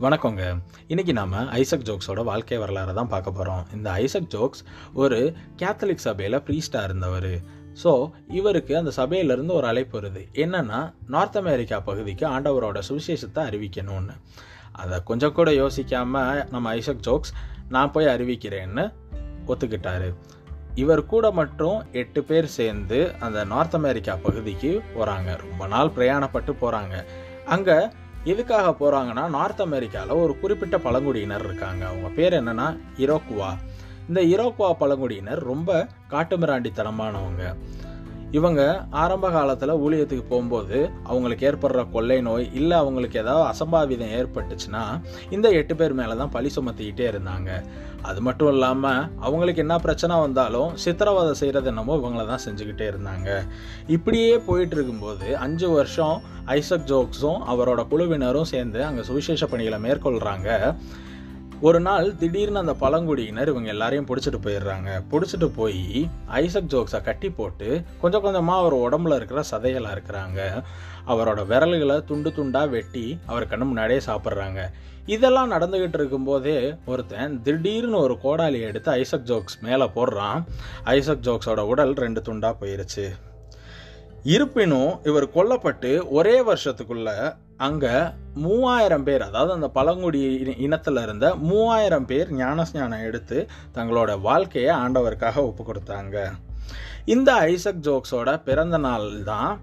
வணக்கங்க. இன்னைக்கு நாம ஐசக் ஜோக்ஸோட வாழ்க்கை வரலாறு தான் பார்க்க போகிறோம் இந்த ஐசக் ஜோக்ஸ் ஒரு கேத்தலிக் சபையில் ப்ரீஸ்டாக இருந்தவர். ஸோ இவருக்கு அந்த சபையிலேருந்து ஒரு அழைப்பு வருது. என்னன்னா நார்த் அமெரிக்கா பகுதிக்கு ஆண்டவரோட சுவிசேஷத்தை அறிவிக்கணும்னு. அதை கொஞ்சம் கூட யோசிக்காமல் நம்ம ஐசக் ஜோக்ஸ் நான் போய் அறிவிக்கிறேன்னு ஒத்துக்கிட்டாரு. இவர் கூட மட்டும் எட்டு பேர் சேர்ந்து அந்த நார்த் அமெரிக்கா பகுதிக்கு போகிறாங்க ரொம்ப நாள் பிரயாணப்பட்டு போகிறாங்க அங்கே எதுக்காக போகிறாங்கன்னா நார்த் அமெரிக்காவில் ஒரு குறிப்பிட்ட பழங்குடியினர் இருக்காங்க. அவங்க பேர் என்னென்னா இரோக்குவா. இந்த இரோக்குவா பழங்குடியினர் ரொம்ப காட்டுமிராண்டித்தனமானவங்க. இவங்க ஆரம்ப காலத்தில் ஊழியத்துக்கு போகும்போது அவங்களுக்கு ஏற்படுற கொள்ளை நோய் இல்லை அவங்களுக்கு ஏதாவது அசம்பாவிதம் ஏற்பட்டுச்சுன்னா இந்த எட்டு பேர் மேலே தான் பழி சுமத்திக்கிட்டே இருந்தாங்க. அது மட்டும் இல்லாமல் அவங்களுக்கு என்ன பிரச்சனை வந்தாலும் சித்திரவதை செய்கிறது என்னமோ இவங்கள தான் செஞ்சுக்கிட்டே இருந்தாங்க. இப்படியே போயிட்டு இருக்கும்போது அஞ்சு வருஷம் ஐசக் ஜோக்ஸும் அவரோட குழுவினரும் சேர்ந்து அங்கே சுவிசேஷ பணிகளை மேற்கொள்கிறாங்க ஒரு நாள் திடீர்னு அந்த பழங்குடியினர் இவங்க எல்லாரையும் பிடிச்சிட்டு போயிடுறாங்க. பிடிச்சிட்டு போய் ஐசக் ஜோக்ஸை கட்டி போட்டு கொஞ்சம் கொஞ்சமாக அவர் உடம்புல இருக்கிற சதைகளாக இருக்கிறாங்க. அவரோட விரல்களை துண்டு துண்டாக வெட்டி அவர் கண்ணு முன்னாடியே சாப்பிட்றாங்க. இதெல்லாம் நடந்துக்கிட்டு இருக்கும்போதே ஒருத்தன் திடீர்னு ஒரு கோடாலி எடுத்து ஐசக் ஜோக்ஸ் மேலே போடுறான். ஐசக் ஜோக்ஸோட உடல் ரெண்டு துண்டாக போயிருச்சு. இருப்பினும் இவர் கொல்லப்பட்டு ஒரே வருஷத்துக்குள்ள அங்கே மூவாயிரம் பேர் அதாவது அந்த பழங்குடி இனத்தில் இருந்த மூவாயிரம் பேர் ஞானஸ்ஞானம் எடுத்து தங்களோட வாழ்க்கையை ஆண்டவருக்காக ஒப்பு கொடுத்தாங்க இந்த ஐசக் ஜோக்ஸோட பிறந்த நாள் தான்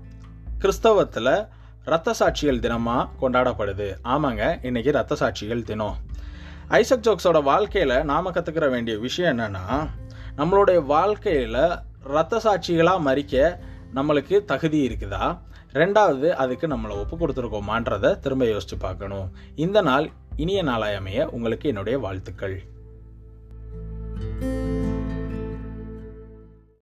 கிறிஸ்தவத்தில் ரத்த சாட்சிகள் தினமாக கொண்டாடப்படுது. ஆமாங்க இன்னைக்கு ரத்த சாட்சிகள் தினம். ஐசக் ஜோக்ஸோட வாழ்க்கையில் நாம கற்றுக்கிற வேண்டிய விஷயம் என்னென்னா நம்மளுடைய வாழ்க்கையில் ரத்த சாட்சிகளாக மறிக்க நம்மளுக்கு தகுதி இருக்குதா? ரெண்டாவது அதுக்கு நம்மளை ஒப்பு கொடுத்துருக்கோமான்றதை திரும்ப யோசிச்சு பார்க்கணும். இந்த நாள் இனிய நாளாயமைய உங்களுக்கு என்னுடைய வாழ்த்துக்கள்.